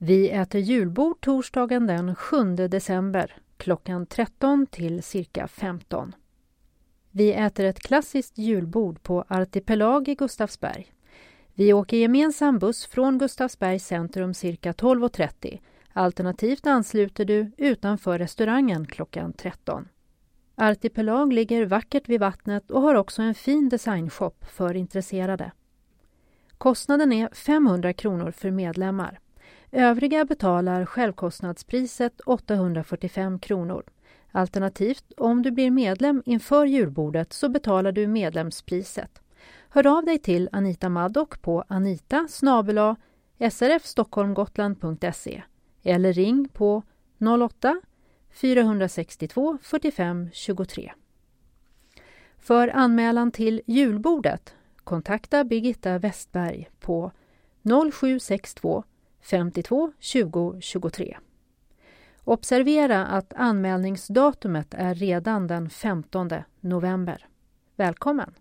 Vi äter julbord torsdagen den 7 december klockan 13 till cirka 15. Vi äter ett klassiskt julbord på Artipelag i Gustavsberg. Vi åker gemensam buss från Gustavsbergs centrum cirka 12.30. Alternativt ansluter du utanför restaurangen klockan 13. Artipelag ligger vackert vid vattnet och har också en fin designshop för intresserade. Kostnaden är 500 kronor för medlemmar. Övriga betalar självkostnadspriset 845 kronor. Alternativt, om du blir medlem inför julbordet så betalar du medlemspriset. Hör av dig till Anita Maddock på anita srfstockholmgotland.se eller ring på 08 462 45 23. För anmälan till julbordet kontakta Birgitta Westberg på 0762 52 20 23. Observera att anmälningsdatumet är redan den 15 november. Välkommen!